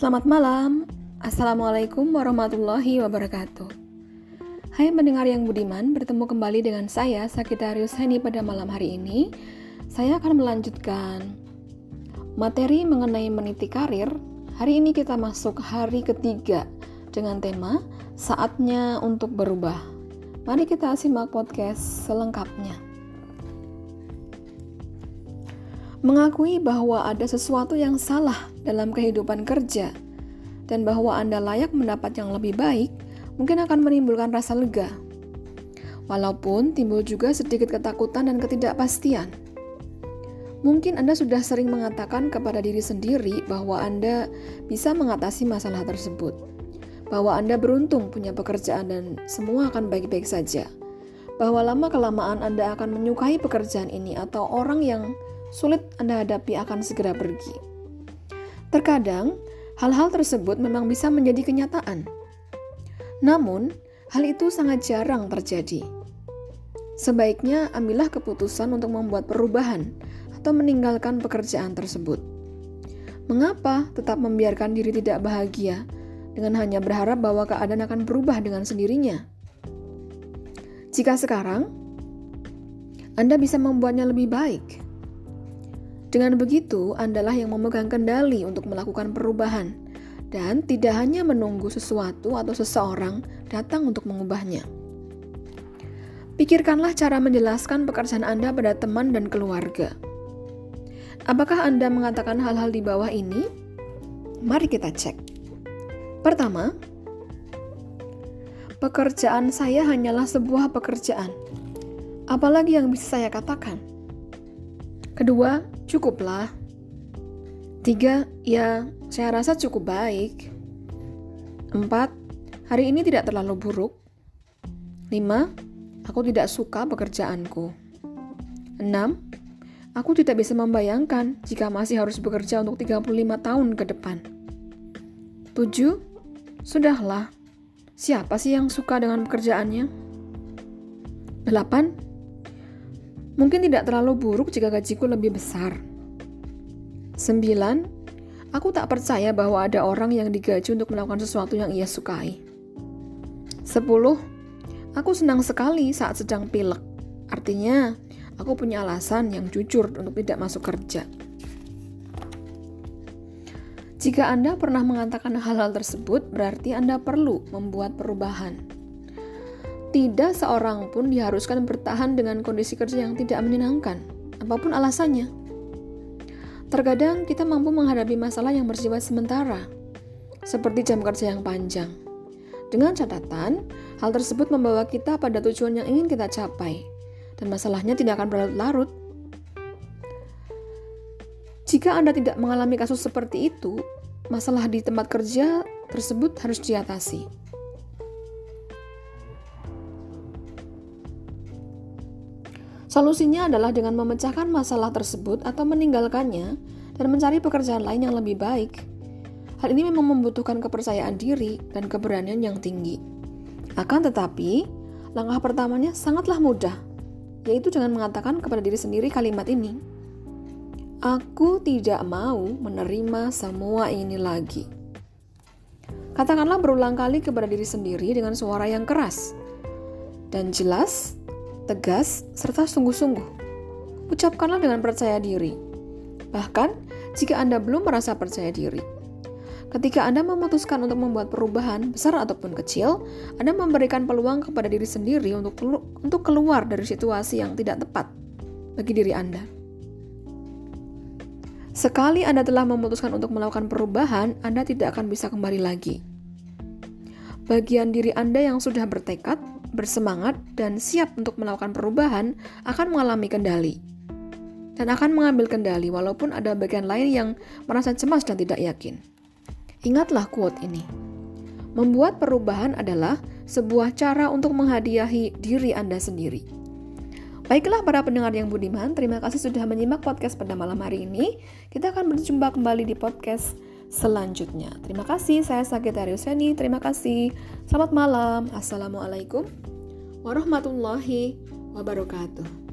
Selamat malam, Assalamualaikum warahmatullahi wabarakatuh. Hai mendengar yang budiman, bertemu kembali dengan saya Sakitarius Heni pada malam hari ini. Saya akan melanjutkan materi mengenai meniti karir. Hari ini kita masuk hari ketiga dengan tema saatnya untuk berubah. Mari kita simak podcast selengkapnya. Mengakui bahwa ada sesuatu yang salah dalam kehidupan kerja dan bahwa Anda layak mendapat yang lebih baik, mungkin akan menimbulkan rasa lega. Walaupun timbul juga sedikit ketakutan dan ketidakpastian. Mungkin Anda sudah sering mengatakan kepada diri sendiri bahwa Anda bisa mengatasi masalah tersebut, bahwa Anda beruntung punya pekerjaan dan semua akan baik-baik saja, bahwa lama-kelamaan Anda akan menyukai pekerjaan ini, atau orang yang sulit Anda hadapi akan segera pergi. Terkadang, hal-hal tersebut memang bisa menjadi kenyataan. Namun, hal itu sangat jarang terjadi. Sebaiknya ambillah keputusan untuk membuat perubahan atau meninggalkan pekerjaan tersebut. Mengapa tetap membiarkan diri tidak bahagia dengan hanya berharap bahwa keadaan akan berubah dengan sendirinya? Jika sekarang Anda bisa membuatnya lebih baik, dengan begitu, Andalah yang memegang kendali untuk melakukan perubahan dan tidak hanya menunggu sesuatu atau seseorang datang untuk mengubahnya. Pikirkanlah cara menjelaskan pekerjaan Anda pada teman dan keluarga. Apakah Anda mengatakan hal-hal di bawah ini? Mari kita cek. Pertama, pekerjaan saya hanyalah sebuah pekerjaan. Apalagi yang bisa saya katakan? Kedua, cukuplah. Tiga, ya saya rasa cukup baik. Empat, hari ini tidak terlalu buruk. Lima, aku tidak suka pekerjaanku. Enam, aku tidak bisa membayangkan jika masih harus bekerja untuk 35 tahun ke depan. Tujuh, sudahlah. Siapa sih yang suka dengan pekerjaannya? Delapan, Mungkin tidak terlalu buruk jika gajiku lebih besar. 9. Aku tak percaya bahwa ada orang yang digaji untuk melakukan sesuatu yang ia sukai. 10. Aku senang sekali saat sedang pilek. Artinya, aku punya alasan yang jujur untuk tidak masuk kerja. Jika Anda pernah mengatakan hal-hal tersebut, berarti Anda perlu membuat perubahan. Tidak seorang pun diharuskan bertahan dengan kondisi kerja yang tidak menyenangkan, apa pun alasannya. Terkadang kita mampu menghadapi masalah yang bersifat sementara, seperti jam kerja yang panjang. Dengan catatan, hal tersebut membawa kita pada tujuan yang ingin kita capai, dan masalahnya tidak akan berlarut-larut. Jika Anda tidak mengalami kasus seperti itu, masalah di tempat kerja tersebut harus diatasi. Solusinya adalah dengan memecahkan masalah tersebut atau meninggalkannya dan mencari pekerjaan lain yang lebih baik. Hal ini memang membutuhkan kepercayaan diri dan keberanian yang tinggi. Akan tetapi, langkah pertamanya sangatlah mudah, yaitu dengan mengatakan kepada diri sendiri kalimat ini. Aku tidak mau menerima semua ini lagi. Katakanlah berulang kali kepada diri sendiri dengan suara yang keras dan jelas tegas, serta sungguh-sungguh. Ucapkanlah dengan percaya diri. Bahkan, jika Anda belum merasa percaya diri. Ketika Anda memutuskan untuk membuat perubahan, besar ataupun kecil, Anda memberikan peluang kepada diri sendiri untuk untuk keluar dari situasi yang tidak tepat bagi diri Anda. Sekali Anda telah memutuskan untuk melakukan perubahan, Anda tidak akan bisa kembali lagi. Bagian diri Anda yang sudah bertekad bersemangat, dan siap untuk melakukan perubahan akan mengalami kendali. Dan akan mengambil kendali walaupun ada bagian lain yang merasa cemas dan tidak yakin. Ingatlah quote ini. Membuat perubahan adalah sebuah cara untuk menghadiahi diri Anda sendiri. Baiklah para pendengar yang budiman, terima kasih sudah menyimak podcast pada malam hari ini. Kita akan berjumpa kembali di podcast selanjutnya. Terima kasih, saya Sagitarius Seni. Terima kasih. Selamat malam. Assalamualaikum warahmatullahi wabarakatuh.